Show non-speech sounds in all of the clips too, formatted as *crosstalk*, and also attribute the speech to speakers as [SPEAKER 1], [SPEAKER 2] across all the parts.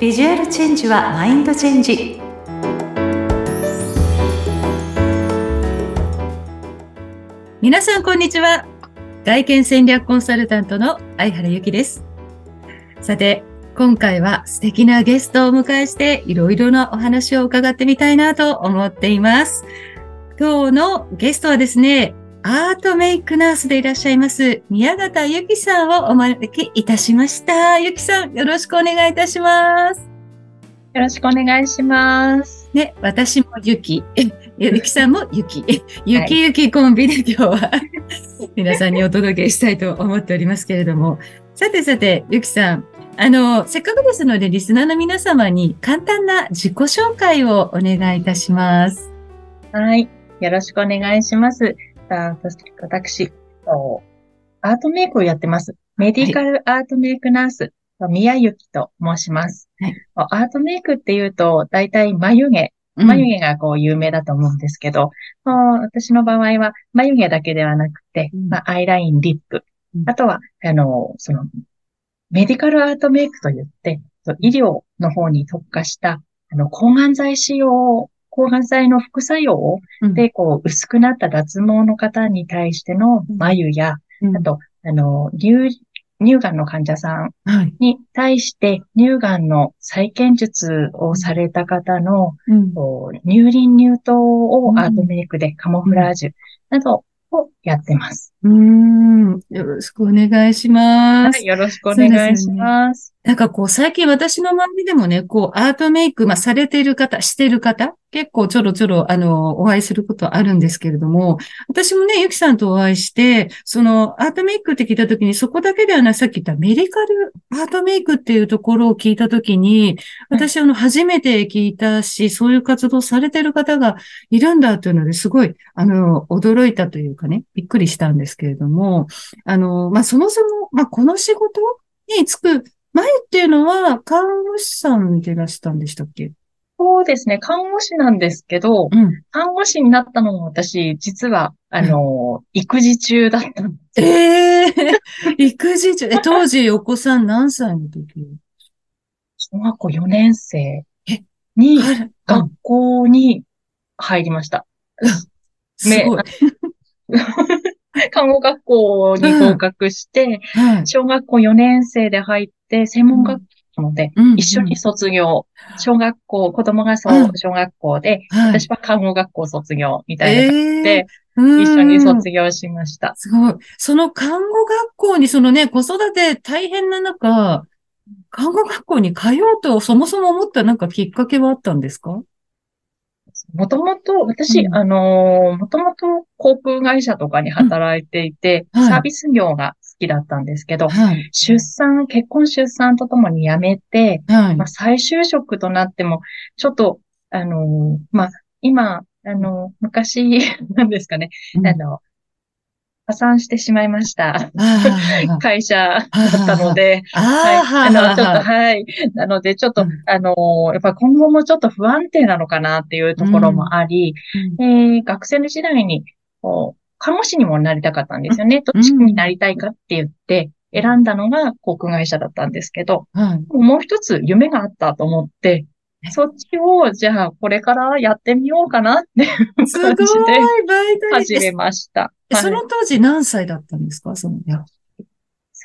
[SPEAKER 1] ビジュアルチェンジはマインドチェンジ。皆さんこんにちは。外見戦略コンサルタントの相原由紀です。さて今回は素敵なゲストをお迎えしていろいろなお話を伺ってみたいなと思っています。今日のゲストはですねアートメイクナースでいらっしゃいます、宮形ゆきさんをお招きいたしました。ゆきさん、よろしくお願いいたします。
[SPEAKER 2] よろしくお願いします。
[SPEAKER 1] ね、私もゆき、ゆきさんもゆき、ゆきゆきコンビで今日は皆さんにお届けしたいと思っておりますけれども、さてさて、ゆきさん、あの、せっかくですので、リスナーの皆様に簡単な自己紹介をお願いいたします。
[SPEAKER 2] はい。よろしくお願いします。私、アートメイクをやってます。メディカルアートメイクナース、宮ゆきと申します。はい、アートメイクっていうと、大体眉毛、眉毛がこう有名だと思うんですけど、うん、私の場合は眉毛だけではなくて、うん、まあ、アイライン、リップ、うん、あとは、あの、その、メディカルアートメイクといって、医療の方に特化した、あの、抗がん剤使用抗がん剤の副作用で、こう、薄くなった脱毛の方に対しての眉や、あと、あの、乳、乳がんの患者さんに対して乳がんの再建術をされた方の、乳輪乳頭をアートメイクでカモフラージュなどをやってます。
[SPEAKER 1] うん。よろしくお願いします。
[SPEAKER 2] はい、よろしくお願いします。
[SPEAKER 1] なんかこう、最近私の周りでもね、こう、アートメイク、まあ、されている方、している方、結構ちょろちょろ、あの、お会いすることあるんですけれども、私もね、ゆきさんとお会いして、その、アートメイクって聞いたときに、そこだけではなさっき言ったメディカルアートメイクっていうところを聞いたときに、私、あの、初めて聞いたし、そういう活動されている方がいるんだというので、すごい、あの、驚いたというかね、びっくりしたんですけれども、あの、まあ、そもそも、まあ、この仕事に就く前っていうのは、看護師さんでいらしたんでしたっけ？
[SPEAKER 2] そうですね。看護師なんですけど、うん、看護師になったのも私、実は、あの、うん、育児中だったんです
[SPEAKER 1] ええー、*laughs* 育児中。え、当時お子さん何歳の時？
[SPEAKER 2] 小学校4年生に、学校に入りました。
[SPEAKER 1] すごい。*laughs*
[SPEAKER 2] 看護学校に合格して、小学校4年生で入って、専門学校なので、一緒に卒業。小学校、子供がそう小学校で、私は看護学校卒業みたいな感じで、一緒に卒業しました。
[SPEAKER 1] すごい。その看護学校に、そのね、子育て大変な中、看護学校に通おうとそもそも思ったなんかきっかけはあったんですか？
[SPEAKER 2] もともと、私、うん、あのもともと航空会社とかに働いていて、うんはい、サービス業が好きだったんですけど、はい、出産、結婚出産とともに辞めて、はい、まあ、再就職となっても、ちょっと、あのまあ、今、あの昔、なんですかね、うん、あの、破産してしまいました。*laughs* 会社だったので、はい。あの、ちょっと、はい。なので、ちょっと、あの、やっぱ今後もちょっと不安定なのかなっていうところもあり、えー、学生の時代に、こう、看護師にもなりたかったんですよね。どっちになりたいかって言って、選んだのが航空会社だったんですけど、もう一つ夢があったと思って、そっちを、じゃあ、これからやってみようかなっていう感じで、始めました。
[SPEAKER 1] その当時何歳だったんですか？その、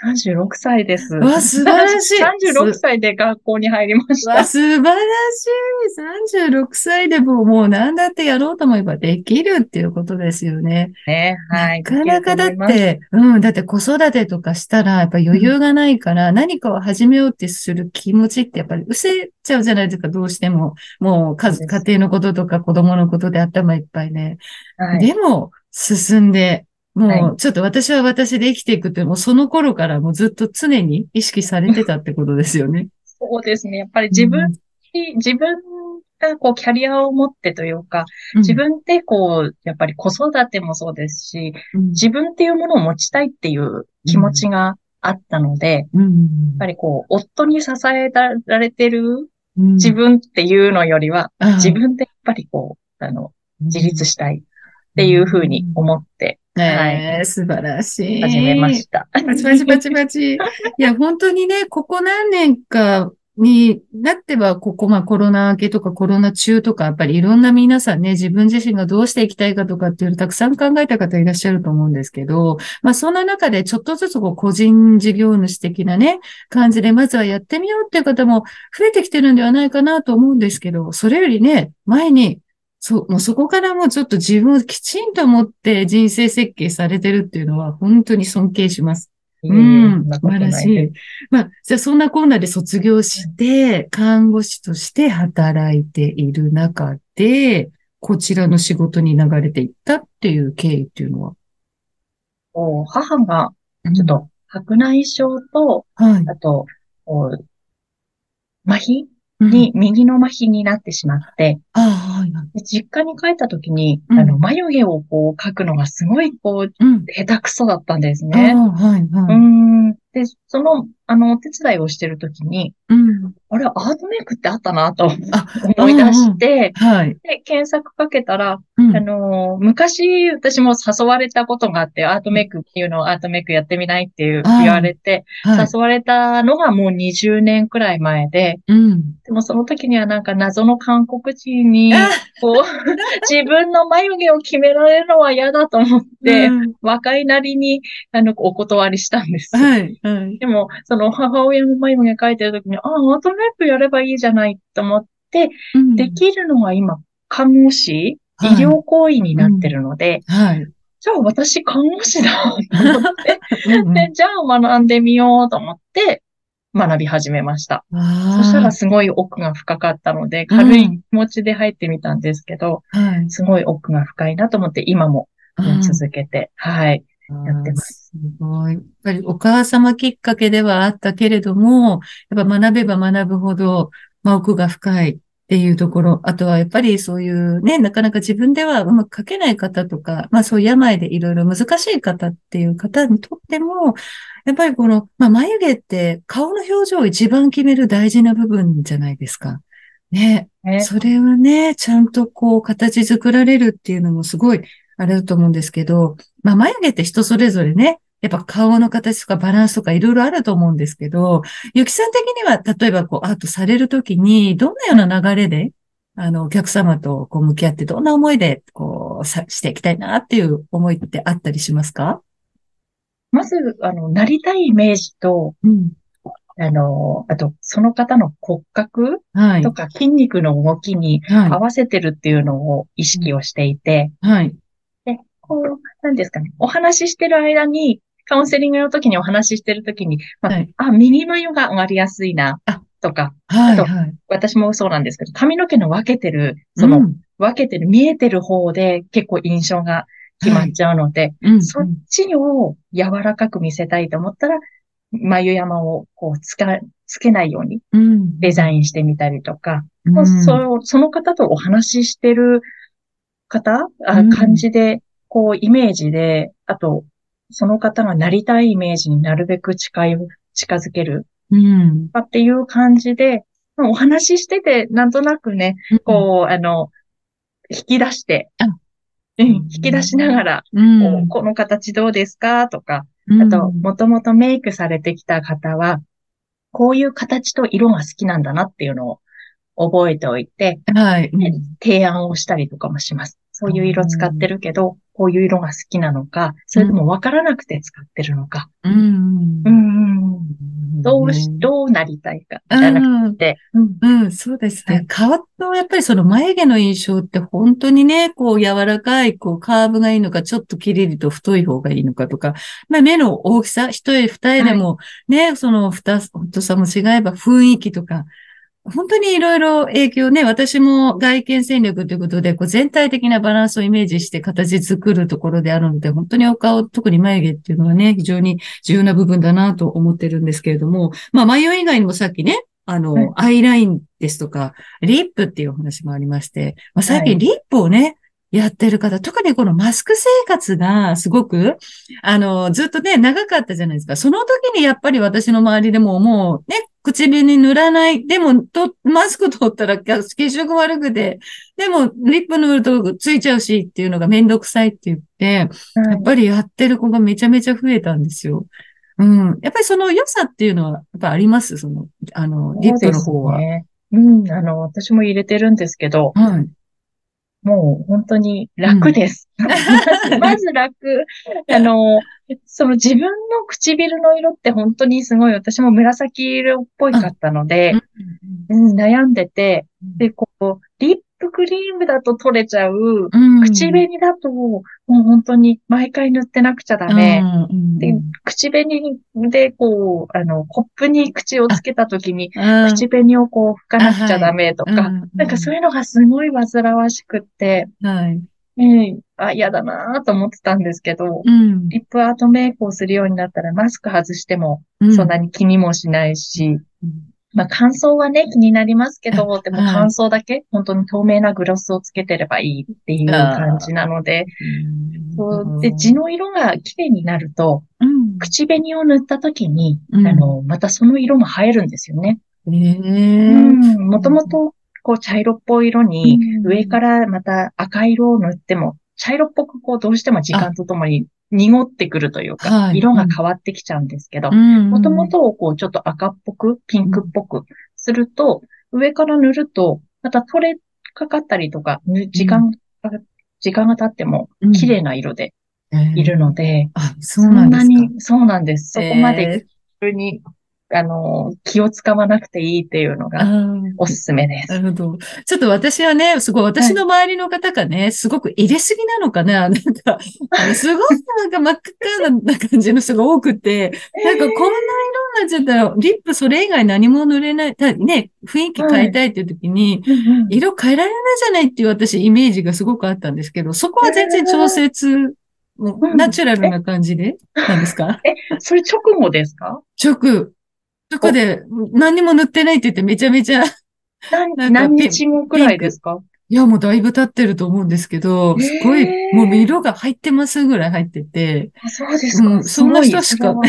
[SPEAKER 2] 36歳です。
[SPEAKER 1] わ、素晴らしい。
[SPEAKER 2] 36歳で学校に入りました。
[SPEAKER 1] わ、素晴らしい。36歳でももう何だってやろうと思えばできるっていうことですよね。
[SPEAKER 2] ね、はい。
[SPEAKER 1] なかなかだって、うん、だって子育てとかしたら、やっぱ余裕がないから、何かを始めようってする気持ちってやっぱり失せちゃうじゃないですか、どうしても。もう、家庭のこととか子供のことで頭いっぱいね。はい、でも、進んで、もう、ちょっと私は私で生きていくって、もうその頃からもうずっと常に意識されてたってことですよね。*laughs*
[SPEAKER 2] そうですね。やっぱり自分に、うん、自分がこうキャリアを持ってというか、自分でこう、やっぱり子育てもそうですし、うん、自分っていうものを持ちたいっていう気持ちがあったので、うん、やっぱりこう、夫に支えられてる自分っていうのよりは、自分でやっぱりこう、あの、自立したいっていうふうに思って、
[SPEAKER 1] はい。素晴らしい。
[SPEAKER 2] 始めました。
[SPEAKER 1] パチパチパチパチ。*laughs* いや、本当にね、ここ何年かになっては、ここ、まあコロナ明けとかコロナ中とか、やっぱりいろんな皆さんね、自分自身がどうしていきたいかとかっていうのたくさん考えた方いらっしゃると思うんですけど、まあそんな中でちょっとずつこう個人事業主的なね、感じでまずはやってみようっていう方も増えてきてるんではないかなと思うんですけど、それよりね、前に、そう、もうそこからもうちょっと自分をきちんと持って人生設計されてるっていうのは本当に尊敬します。うん、素晴らしい。まあ、じゃあそんなこんなで卒業して、看護師として働いている中で、こちらの仕事に流れていったっていう経緯っていうのは？
[SPEAKER 2] お母が、ちょっと白内障と、うんはい、あと、麻痺に、右の麻痺になってしまって、うんはい、実家に帰った時に、うん、あの、眉毛をこう描くのがすごいこう、下手くそだったんですね。はいはい、うんで、その、あの、お手伝いをしてるときに、うん、あれ、アートメイクってあったなと *laughs* 思い出して、はい、で、検索かけたら、うん、あの、昔私も誘われたことがあって、アートメイクっていうのをアートメイクやってみないっていう言われて、はい、誘われたのがもう20年くらい前で、うん、でもその時にはなんか謎の韓国人に、こう、*laughs* 自分の眉毛を決められるのは嫌だと思って、若いなりに、あの、お断りしたんです。はいうん、でも、その母親の眉毛描いてるときに、ああ、アートメイクやればいいじゃないと思って、うん、できるのは今、看護師、医療行為になってるので、はい、じゃあ私看護師だと思って *laughs* で、じゃあ学んでみようと思って、学び始めました。そしたらすごい奥が深かったので、軽い気持ちで入ってみたんですけど、うん、すごい奥が深いなと思って、今も続けて、はい、やってます。す
[SPEAKER 1] ごい。やっぱりお母様きっかけではあったけれども、やっぱ学べば学ぶほど、まあ、奥が深いっていうところ。あとはやっぱりそういうね、なかなか自分ではうまく書けない方とか、まあそういう病でいろいろ難しい方っていう方にとっても、やっぱりこの、まあ眉毛って顔の表情を一番決める大事な部分じゃないですか。ね。それはね、ちゃんとこう形作られるっていうのもすごいあれだと思うんですけど、まあ、眉毛って人それぞれね、やっぱ顔の形とかバランスとかいろいろあると思うんですけど、ゆきさん的には、例えばこうアートされるときに、どんなような流れで、あの、お客様とこう向き合って、どんな思いで、こう、さ、していきたいなっていう思いってあったりしますか？
[SPEAKER 2] まず、あの、なりたいイメージと、うん、あの、あと、その方の骨格とか筋肉の動きに合わせてるっていうのを意識をしていて、はい。こう、なんですかね、お話ししてる間に、カウンセリングの時にお話ししてる時に、まあ、はい、あ、右眉が上がりやすいな、とか、はい、あと、私もそうなんですけど、髪の毛の分けてる、その、うん、分けてる、見えてる方で結構印象が決まっちゃうので、はいうん、そっちを柔らかく見せたいと思ったら、眉山をこうつか、つけないようにデザインしてみたりとか、うん、そその方とお話ししてる方、あ感じでこう、イメージで、あと、その方がなりたいイメージになるべく近い、近づける。うん。っていう感じで、お話ししてて、なんとなくね、こう、あの、引き出して、うん、引き出しながら、うん、この形どうですか？とか、あと、もともとメイクされてきた方は、こういう形と色が好きなんだなっていうのを覚えておいて、はい、提案をしたりとかもします。そういう色使ってるけど、こういう色が好きなのか、それとも分からなくて使ってるのか。うん。うん。どうし、どうなりたいか、じゃなくて。
[SPEAKER 1] うん、うん、そうですね。変わったやっぱりその眉毛の印象って本当にね、こう柔らかい、こうカーブがいいのか、ちょっと切れると太い方がいいのかとか、まあ目の大きさ、一重二重でもね、はい、その太さも違えば雰囲気とか、本当にいろいろ影響ね、私も外見戦略ということで、こう全体的なバランスをイメージして形作るところであるので、本当にお顔、特に眉毛っていうのはね、非常に重要な部分だなと思ってるんですけれども、まあ眉以外にもさっきね、あの、はい、アイラインですとか、リップっていうお話もありまして、まあ、最近リップをね、やってる方、特にこのマスク生活がすごく、あの、ずっとね、長かったじゃないですか。その時にやっぱり私の周りでももうね、唇に塗らない。でも、と、マスク取ったら血色悪くて、でも、リップ塗るとついちゃうしっていうのがめんどくさいって言って、やっぱりやってる子がめちゃめちゃ増えたんですよ。うん。やっぱりその良さっていうのは、やっぱあります？その、あの、リップの方は。
[SPEAKER 2] ね。うん、あの、私も入れてるんですけど、はい。もう本当に楽です。うん、まず楽。あの、その自分の唇の色って本当にすごい、私も紫色っぽいかったので、うん、悩んでて、で、こう、リップクリームだと取れちゃう、うん、口紅だと、もう本当に毎回塗ってなくちゃダメ。うん、で口紅で、こう、あの、コップに口をつけた時に、口紅をこう拭かなくちゃダメとか、はい、なんかそういうのがすごい煩わしくって、はい。うん、あ、嫌だなと思ってたんですけど、うん、リップアートメイクをするようになったらマスク外してもそんなに気にもしないし、うんまあ乾燥はね、気になりますけど、でも *laughs* 乾燥だけ、本当に透明なグロスをつけてればいいっていう感じなので、そう。で、地の色が綺麗になると、うん、口紅を塗った時に、うん、あの、またその色も映えるんですよね。もともと、こう、茶色っぽい色に、上からまた赤色を塗っても、茶色っぽくこう、どうしても時間とともに濁ってくるというか、色が変わってきちゃうんですけど、もともとをこうちょっと赤っぽく、ピンクっぽくすると、上から塗ると、また取れかかったりとか、時間が、時間が経っても綺麗な色でいるので、
[SPEAKER 1] あ、そうなんですか。そんなに、
[SPEAKER 2] そうなんです。そこまで急にあの、気を使わなくていいっていうのがおすすめです。
[SPEAKER 1] なるほど。ちょっと私はね、すごい私の周りの方がね、はい、すごく入れすぎなのかな。*laughs* なんか、すごいなんか真っ赤な感じの人が多くて、なんかこんな色になっちゃったら、リップそれ以外何も塗れない、ね、雰囲気変えたいっていう時に、色変えられないじゃないっていう私イメージがすごくあったんですけど、そこは全然調節、ナチュラルな感じで、なんですか？
[SPEAKER 2] え、それ直後ですか？
[SPEAKER 1] 直。そこで何にも塗ってないって言ってめちゃめちゃ
[SPEAKER 2] 何何日後くらいですか？
[SPEAKER 1] いや、もうだいぶ経ってると思うんですけど、すごい、もう色が入ってますぐらい入ってて。
[SPEAKER 2] あそうですか、うん、
[SPEAKER 1] そんな人しか、*laughs*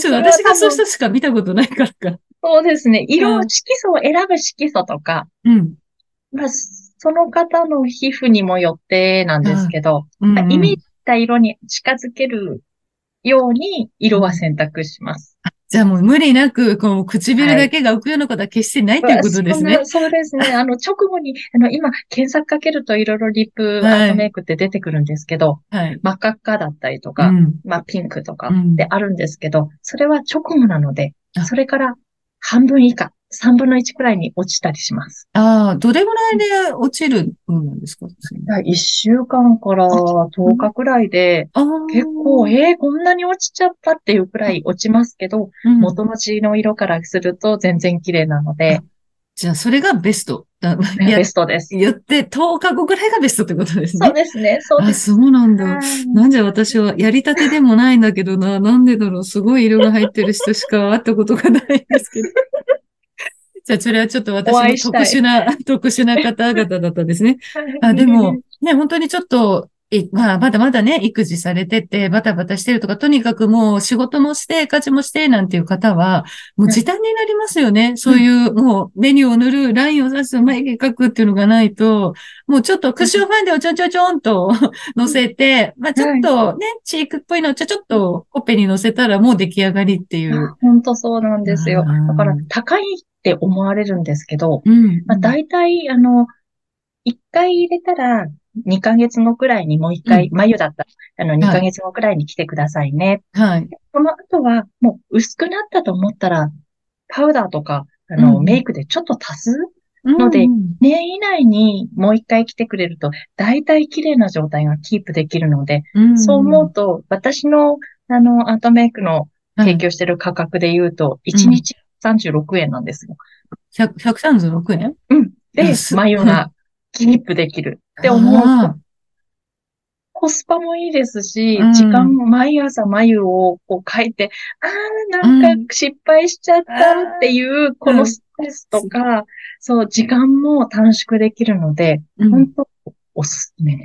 [SPEAKER 1] ちょっと私がそう人しか見たことないからか。
[SPEAKER 2] そうですね。色、色素を選ぶ色素とか、うん。まあ、その方の皮膚にもよってなんですけど、うんうん、イメージした色に近づけるように色は選択します。
[SPEAKER 1] じゃあもう無理なく、この唇だけが浮くようなことは決してないということですね。
[SPEAKER 2] そうですね。*laughs* あの、直後に、あの、今、検索かけるといろいろリップアートメイクって出てくるんですけど、はい、真っ赤っかだったりとか、うん、まあ、ピンクとかってあるんですけど、うん、それは直後なので、それから半分以下3分の1くらいに落ちたりします。
[SPEAKER 1] ああ、どれぐらいで落ちるものなんですか
[SPEAKER 2] ?1 週間から10日くらいで、結構、えー、こんなに落ちちゃったっていうくらい落ちますけど、うん、元の血の色からすると全然綺麗なので。
[SPEAKER 1] じゃあ、それがベスト。
[SPEAKER 2] ベストです。
[SPEAKER 1] 言って10日後くらいがベストってことですね。
[SPEAKER 2] そうですね。そうです。
[SPEAKER 1] あ、そうなんだ。なんで私はやりたてでもないんだけどな。なんでだろう。すごい色が入ってる人しか会ったことがないんですけど。じゃあ、それはちょっと私の特殊な、特殊な方々だったんですね。*laughs* あでも、*laughs* ね、本当にちょっと、まあ、まだまだね、育児されてて、バタバタしてるとか、とにかくもう仕事もして、家事もして、なんていう方は、もう時短になりますよね。そういう、もうメニューを塗る、ラインを刺す、眉毛描くっていうのがないと、もうちょっとクッションファンデをちょんちょんちょんと乗せて、まあちょっとね、チークっぽいのをちょちょっとほっぺに乗せたらもう出来上がりっていう。
[SPEAKER 2] 本当そうなんですよ。だから高いって思われるんですけど、うん、まあ、大体、あの、一回入れたら、2ヶ月後くらいにもう一回、眉だった。ら、あの、2ヶ月後くらいに来てくださいね。はい。この後は、もう薄くなったと思ったら、パウダーとか、あの、うん、メイクでちょっと足すので、うん、年以内にもう一回来てくれると、大体綺麗な状態がキープできるので、うん、そう思うと、私の、あの、アートメイクの提供してる価格で言うと、1日136円なんですよ。
[SPEAKER 1] 136円？
[SPEAKER 2] うん。で、眉がキープできるって思うと、コスパもいいですし、時間も毎朝眉をこう描いて、ああ、なんか失敗しちゃったっていう、このストレスとか、そう、時間も短縮できるので、本当おすすめ。で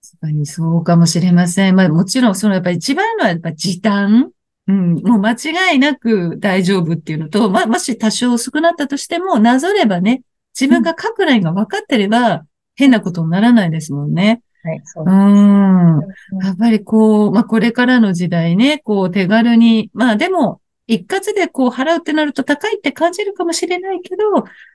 [SPEAKER 2] す。
[SPEAKER 1] 確かにそうかもしれません。まあもちろん、そのやっぱり一番のはやっぱ時短うん、もう間違いなく大丈夫っていうのと、ま、もし多少薄くなったとしても、なぞればね、自分が書くラインが分かってれば、変なことにならないですもんね。
[SPEAKER 2] はい、そ
[SPEAKER 1] うです。うん。やっぱりこう、まあ、これからの時代ね、こう、手軽に、まあ、でも、一括でこう払うってなると高いって感じるかもしれないけど、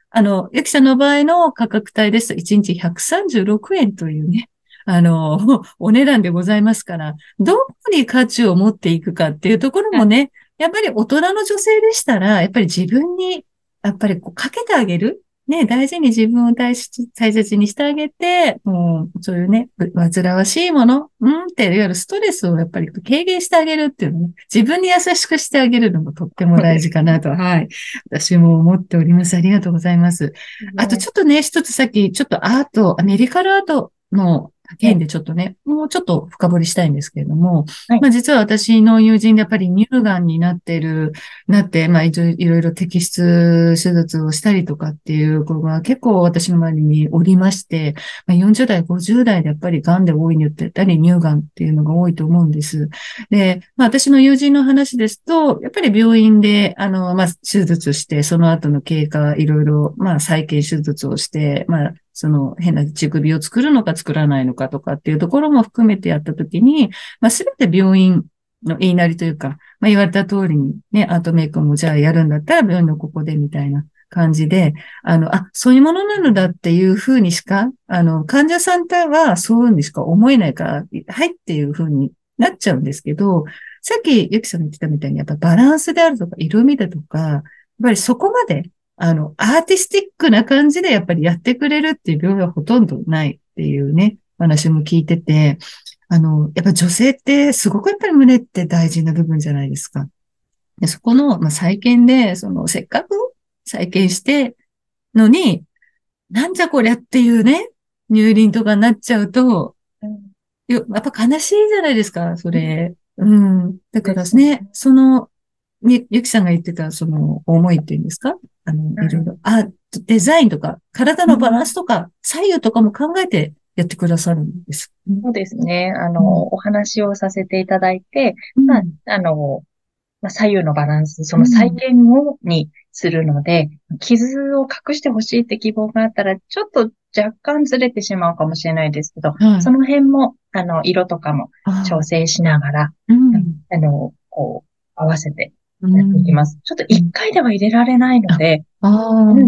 [SPEAKER 1] あの、ゆきさんの場合の価格帯ですと1日136円というね、あの、お値段でございますから、どこに価値を持っていくかっていうところもね、やっぱり大人の女性でしたら、やっぱり自分に、やっぱりこうかけてあげる。ね、大事に自分を大大切にしてあげて、もう、そういうね、煩わしいもの、うんって、いわゆるストレスをやっぱり軽減してあげるっていうのね、自分に優しくしてあげるのもとっても大事かなと、*laughs* はい。私も思っております。ありがとうございます。あとちょっとね、一つさっき、ちょっとアート、メディカルアートの件でちょっとね、もうちょっと深掘りしたいんですけれども、はい、まあ実は私の友人でやっぱり乳がんになってる、なって、まあいろいろ摘出手術をしたりとかっていう子が結構私の周りにおりまして、まあ、40代、50代でやっぱり癌で多いによってたり乳がんっていうのが多いと思うんです。で、まあ私の友人の話ですと、やっぱり病院で、あの、まあ手術して、その後の経過、いろいろ、まあ再建手術をして、まあその変な乳首を作るのか作らないのかとかっていうところも含めてやったときに、まあ、すべて病院の言いなりというか、まあ、言われた通りにね、アートメイクもじゃあやるんだったら病院のここでみたいな感じで、あの、あ、そういうものなのだっていうふうにしか、あの、患者さんとはそういうふうにしか思えないから、はいっていうふうになっちゃうんですけど、さっきゆきさんが言ってたみたいに、やっぱバランスであるとか、色味だとか、やっぱりそこまであの、アーティスティックな感じでやっぱりやってくれるっていう病院はほとんどないっていうね、話も聞いてて、あの、やっぱ女性ってすごくやっぱり胸って大事な部分じゃないですか。でそこの、まあ、再建で、その、せっかく再建してのに、なんじゃこりゃっていうね、入輪とかになっちゃうと、やっぱ悲しいじゃないですか、それ。うん。だからですね、その、ゆきさんが言ってた、その、思いっていうんですか？あの、い。ろいろ、あ、デザインとか、体のバランスとか、左右とかも考えてやってくださるんです。
[SPEAKER 2] そうですね。あの、うん、お話をさせていただいて、うん、まあ、あの、まあ、左右のバランス、その再現をにするので、うん、傷を隠してほしいって希望があったら、ちょっと若干ずれてしまうかもしれないですけど、その辺も、あの、色とかも調整しながら、あの、こう、合わせていきます。ちょっと一回では入れられないので、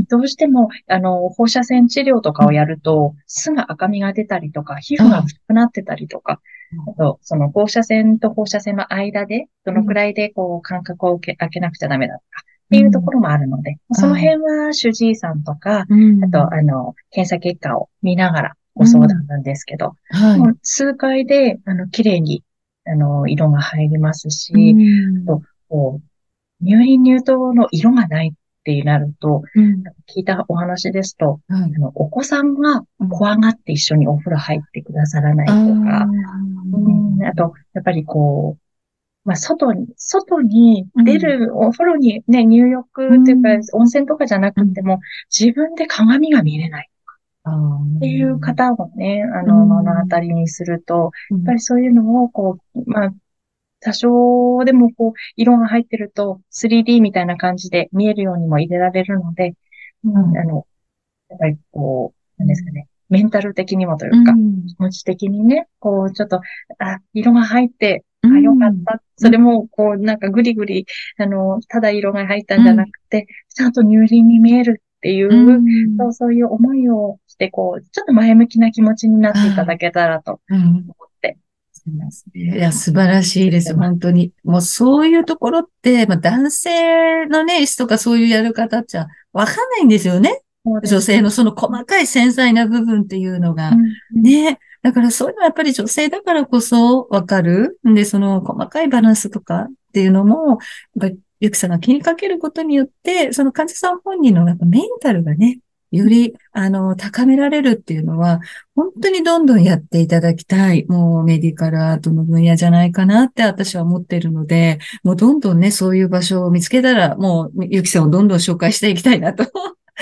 [SPEAKER 2] どうしても、あの、放射線治療とかをやると、すぐ赤みが出たりとか、皮膚が太くなってたりとか、あと、その放射線と放射線の間で、どのくらいでこう、間隔を開けなくちゃダメだとか、っていうところもあるので、その辺は主治医さんとか、あと、あの、検査結果を見ながらご相談なんですけど、数回で、あの、綺麗に、あの、色が入りますし、とこう入院入刀の色がないってなると、うん、聞いたお話ですと、うん、あの、お子さんが怖がって一緒にお風呂入ってくださらないとか、うん、あと、やっぱりこう、まあ、外に、外に出る、お風呂にね、入浴っていうか、温泉とかじゃなくても、自分で鏡が見れない。っていう方をね、あの、目の当たりにすると、やっぱりそういうのを、こう、まあ、多少でもこう、色が入ってると 3D みたいな感じで見えるようにも入れられるので、うん、あの、やっぱりこう、なんですかね、メンタル的にもというか、うん、気持ち的にね、こう、ちょっと、あ、色が入って、あ、よかった。それも、こう、なんかグリグリ、あの、ただ色が入ったんじゃなくて、ちゃんと乳輪に見えるっていう、そうそういう思いをして、こう、ちょっと前向きな気持ちになっていただけたらと思って
[SPEAKER 1] いや、素晴らしいです、本当に。もうそういうところって、まあ、男性のね、医師とかそういうやる方っちゃわかんないんですよね。女性のその細かい繊細な部分っていうのが。うん、ね。だからそういうのはやっぱり女性だからこそわかる。んで、その細かいバランスとかっていうのも、やっぱりゆきさんが気にかけることによって、その患者さん本人のやっぱメンタルがね、より、あの、高められるっていうのは、本当にどんどんやっていただきたい、もうメディカルアートの分野じゃないかなって私は思ってるので、もうどんどんね、そういう場所を見つけたら、もう、ゆきさんをどんどん紹介していきたいなと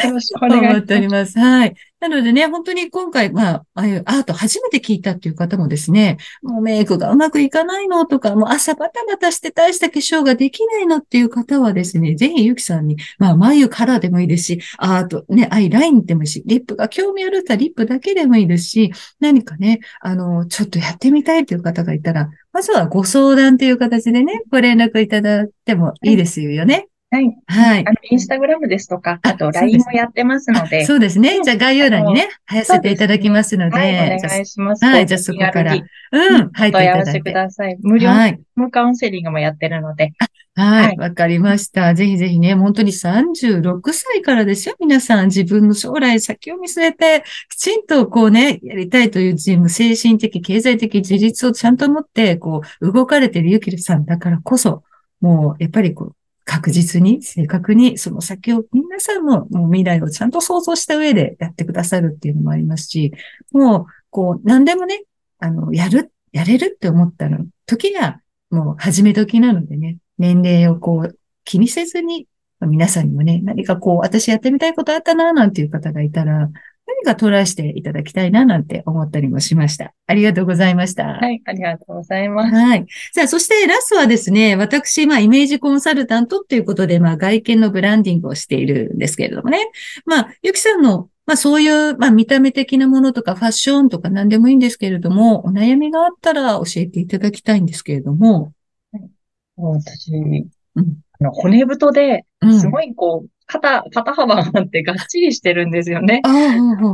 [SPEAKER 2] よろしくお願いします。
[SPEAKER 1] ります。はい。なのでね、本当に今回、まあ、ああいうアート初めて聞いたっていう方もですね、もうメイクがうまくいかないのとか、もう朝バタバタして大した化粧ができないのっていう方はですね、ぜひゆきさんに、まあ、眉カラーでもいいですし、アート、ね、アイラインでもいいし、リップが興味あるったらリップだけでもいいですし、何かね、あの、ちょっとやってみたいという方がいたら、まずはご相談という形でね、ご連絡いただいてもいいですよね。
[SPEAKER 2] はい。はい。あの、インスタグラムですとか、あと LINE もやってますので。
[SPEAKER 1] そうですね。じゃあ概要欄にね、貼らせていただきますので。はい、
[SPEAKER 2] お願いします。
[SPEAKER 1] はい、じゃあそこから。うん、
[SPEAKER 2] 入っていただいて。ください。無料、はい、無カウンセリングもやってるので。
[SPEAKER 1] はい、わ、かりました。ぜひぜひね、本当に36歳からですよ。皆さん、自分の将来先を見据えて、きちんとこうね、やりたいというチーム、精神的、経済的自立をちゃんと持って、こう、動かれているゆきるさんだからこそ、もう、やっぱりこう、確実に、正確に、その先を、皆さんのもう未来をちゃんと想像した上でやってくださるっていうのもありますし、もう、こう、何でもね、あの、やる、やれるって思ったの、時が、もう始め時なのでね、年齢をこう、気にせずに、皆さんにもね、何かこう、私やってみたいことあったな、なんていう方がいたら、何かトライしていただきたいななんて思ったりもしました。ありがとうございました。
[SPEAKER 2] はい、ありがとうございます。
[SPEAKER 1] はい。さあ、そしてラストはですね、私、まあ、イメージコンサルタントっていうことで、まあ、外見のブランディングをしているんですけれどもね。まあ、ゆきさんのまあそういう、まあ見た目的なものとかファッションとか何でもいいんですけれども、お悩みがあったら教えていただきたいんですけれども。
[SPEAKER 2] はい、私、うん、あの骨太で、すごいこう、肩、肩幅があってがっちりしてるんですよね。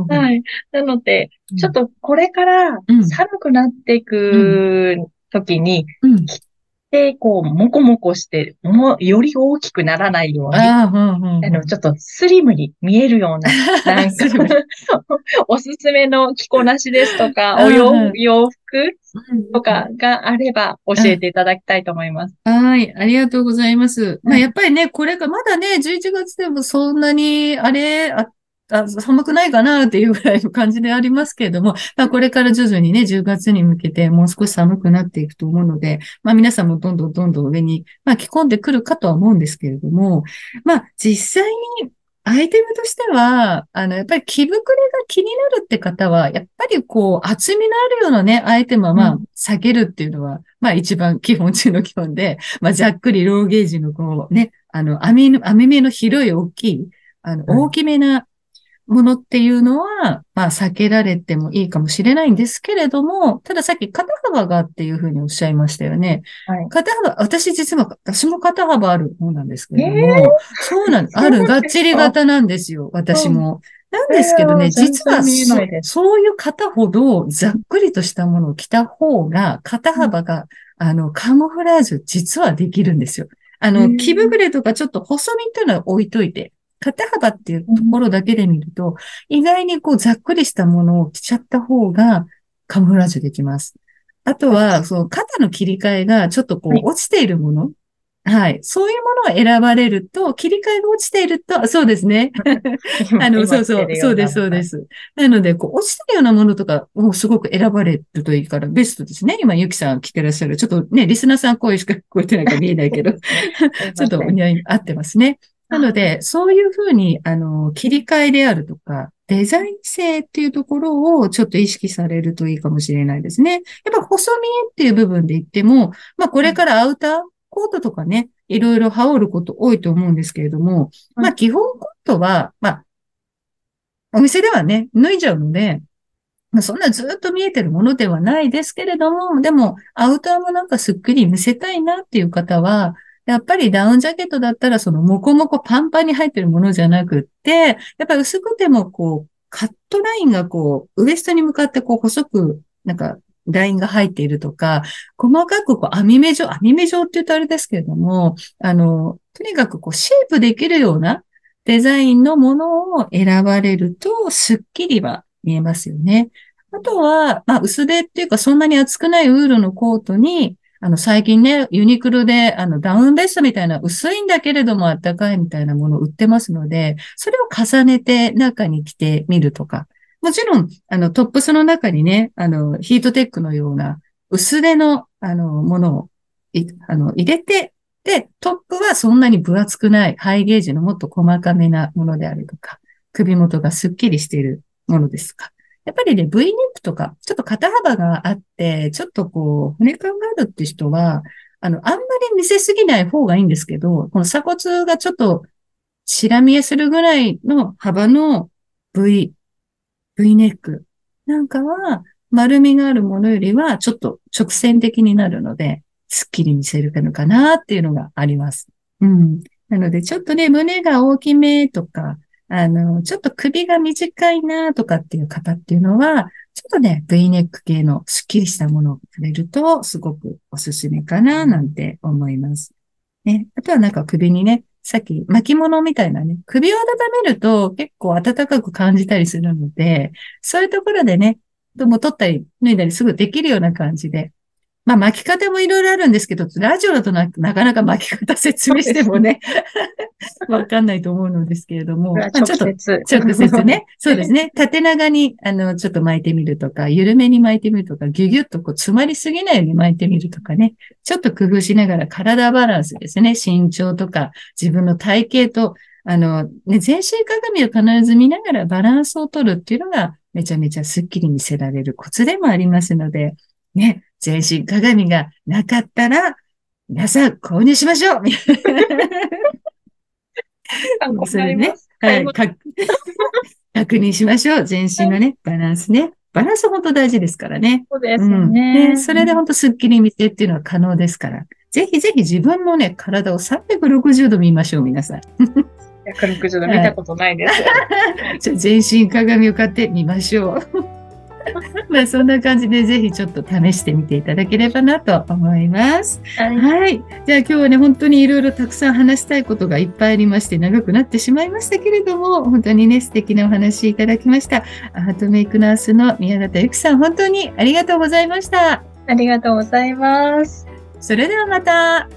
[SPEAKER 2] はい。なので、ちょっとこれから寒くなっていく時に、着て、こう、もこもこして、もより大きくならないように、あの、ちょっとスリムに見えるような、*laughs* なんかおすすめの着こなしですとか、お洋洋服とかがあれば教えていただきたいと思います。
[SPEAKER 1] はい、ありがとうございます。まあ、やっぱりね、これがまだね、11月でもそんなに、あれ、ああ寒くないかなっていうぐらいの感じでありますけれども、まあこれから徐々にね、10月に向けてもう少し寒くなっていくと思うので、まあ皆さんもどんどんどんどん上に、まあ着込んでくるかとは思うんですけれども、まあ実際にアイテムとしては、あの、やっぱり着膨れが気になるって方は、やっぱりこう、厚みのあるようなね、アイテムはまあ、避けるっていうのは、まあ一番基本中の基本で、まあざっくりローゲージのこうね、あの、網、網目の広い大きい、あの、大きめなものっていうのは、まあ避けられてもいいかもしれないんですけれども、たださっき肩幅がっていうふうにおっしゃいましたよね。はい、肩幅、私実は、私も肩幅ある方なんですけれども、えー、そうなん。*laughs* あるがっちり型なんですよ、私も。なんですけどね、実はそういう方ほどざっくりとしたものを着た方が、肩幅が、あの、カモフラージュ実はできるんですよ。あの、気ぶくれとかちょっと細身っていうのは置いといて、肩幅っていうところだけで見ると、意外にこうざっくりしたものを着ちゃった方がカモフラージュできます。あとは、その肩の切り替えがちょっとこう落ちているもの。はい。そういうものを選ばれると、切り替えが落ちていると、そうですね。*laughs* あの、そうそう、そうです、そうです。なので、こう、落ちてるようなものとかをすごく選ばれるといいから、ベストですね。今、ゆきさん来てらっしゃる。ちょっとね、リスナーさん声しか聞こえてないか見えないけど、*laughs* *laughs* ちょっとお似合い合ってますね。なので、そういうふうに、あの、切り替えであるとか、デザイン性っていうところをちょっと意識されるといいかもしれないですね。やっぱ細見えっていう部分で言っても、まあこれからアウター、コートとかね、いろいろ羽織ること多いと思うんですけれども、まあ基本コートは、まあ、お店ではね、脱いじゃうので、まあ、そんなずっと見えてるものではないですけれども、でも、アウターもなんかすっきり見せたいなっていう方は、やっぱりダウンジャケットだったらそのモコモコパンパンに入ってるものじゃなくって、やっぱり薄くてもこう、カットラインがこう、ウエストに向かってこう細く、なんか、ラインが入っているとか、細かくこう、網目状、網目状って言うとあれですけれども、あの、とにかくこう、シェイプできるようなデザインのものを選ばれると、スッキリは見えますよね。あとは、まあ、薄手っていうか、そんなに厚くないウールのコートに、あの、最近ね、ユニクロで、あの、ダウンベストみたいな薄いんだけれどもあったかいみたいなものを売ってますので、それを重ねて中に着てみるとか。もちろん、あの、トップスの中にね、あの、ヒートテックのような薄手の、あの、ものを、あの、入れて、で、トップはそんなに分厚くない、ハイゲージのもっと細かめなものであるとか。首元がスッキリしているものですか。やっぱりね、V ネックとか、ちょっと肩幅があって、ちょっとこう、骨感があるって人は、あの、あんまり見せすぎない方がいいんですけど、この鎖骨がちょっと、白見えするぐらいの幅の V、V ネックなんかは、丸みがあるものよりは、ちょっと直線的になるので、スッキリ見せるのかなっていうのがあります。うん。なので、ちょっとね、胸が大きめとか、あの、ちょっと首が短いなとかっていう方っていうのは、ちょっとね、V ネック系のスッキリしたものをくれると、すごくおすすめかななんて思います。ね。あとはなんか首にね、さっき巻物みたいなね、首を温めると結構暖かく感じたりするので、そういうところでね、どうも取ったり脱いだりすぐできるような感じで、まあ巻き方もいろいろあるんですけど、ラジオだとなかなか巻き方説明してもね、*laughs* わかんないと思うのですけれども、
[SPEAKER 2] 直接。
[SPEAKER 1] 直接ね。*laughs* そうですね。縦長に、あの、ちょっと巻いてみるとか、緩めに巻いてみるとか、ギュギュッとこう詰まりすぎないように巻いてみるとかね。ちょっと工夫しながら体バランスですね。身長とか、自分の体型と、あの、ね、全身鏡を必ず見ながらバランスを取るっていうのが、めちゃめちゃスッキリ見せられるコツでもありますので、ね、全身鏡がなかったら、皆さん購入しましょう *laughs* それね、はい、*laughs* 確認しましょう。全身のね、バランスね。バランス本当大事ですからね。
[SPEAKER 2] そうですね。うん、ね
[SPEAKER 1] それで本当スッキリ見てっていうのは可能ですから。ぜひぜひ自分のね、体を360度見ましょう、皆さん。
[SPEAKER 2] 160度見たことないです。*laughs*
[SPEAKER 1] じゃあ全身鏡を買ってみましょう。*laughs* まあそんな感じでぜひちょっと試してみていただければなと思います。はい。はい、じゃあ今日はね、本当にいろいろたくさん話したいことがいっぱいありまして長くなってしまいましたけれども、本当にね、素敵なお話いただきました。アートメイクナースの宮形由紀さん、本当にありがとうございました。
[SPEAKER 2] ありがとうございます。
[SPEAKER 1] それではまた。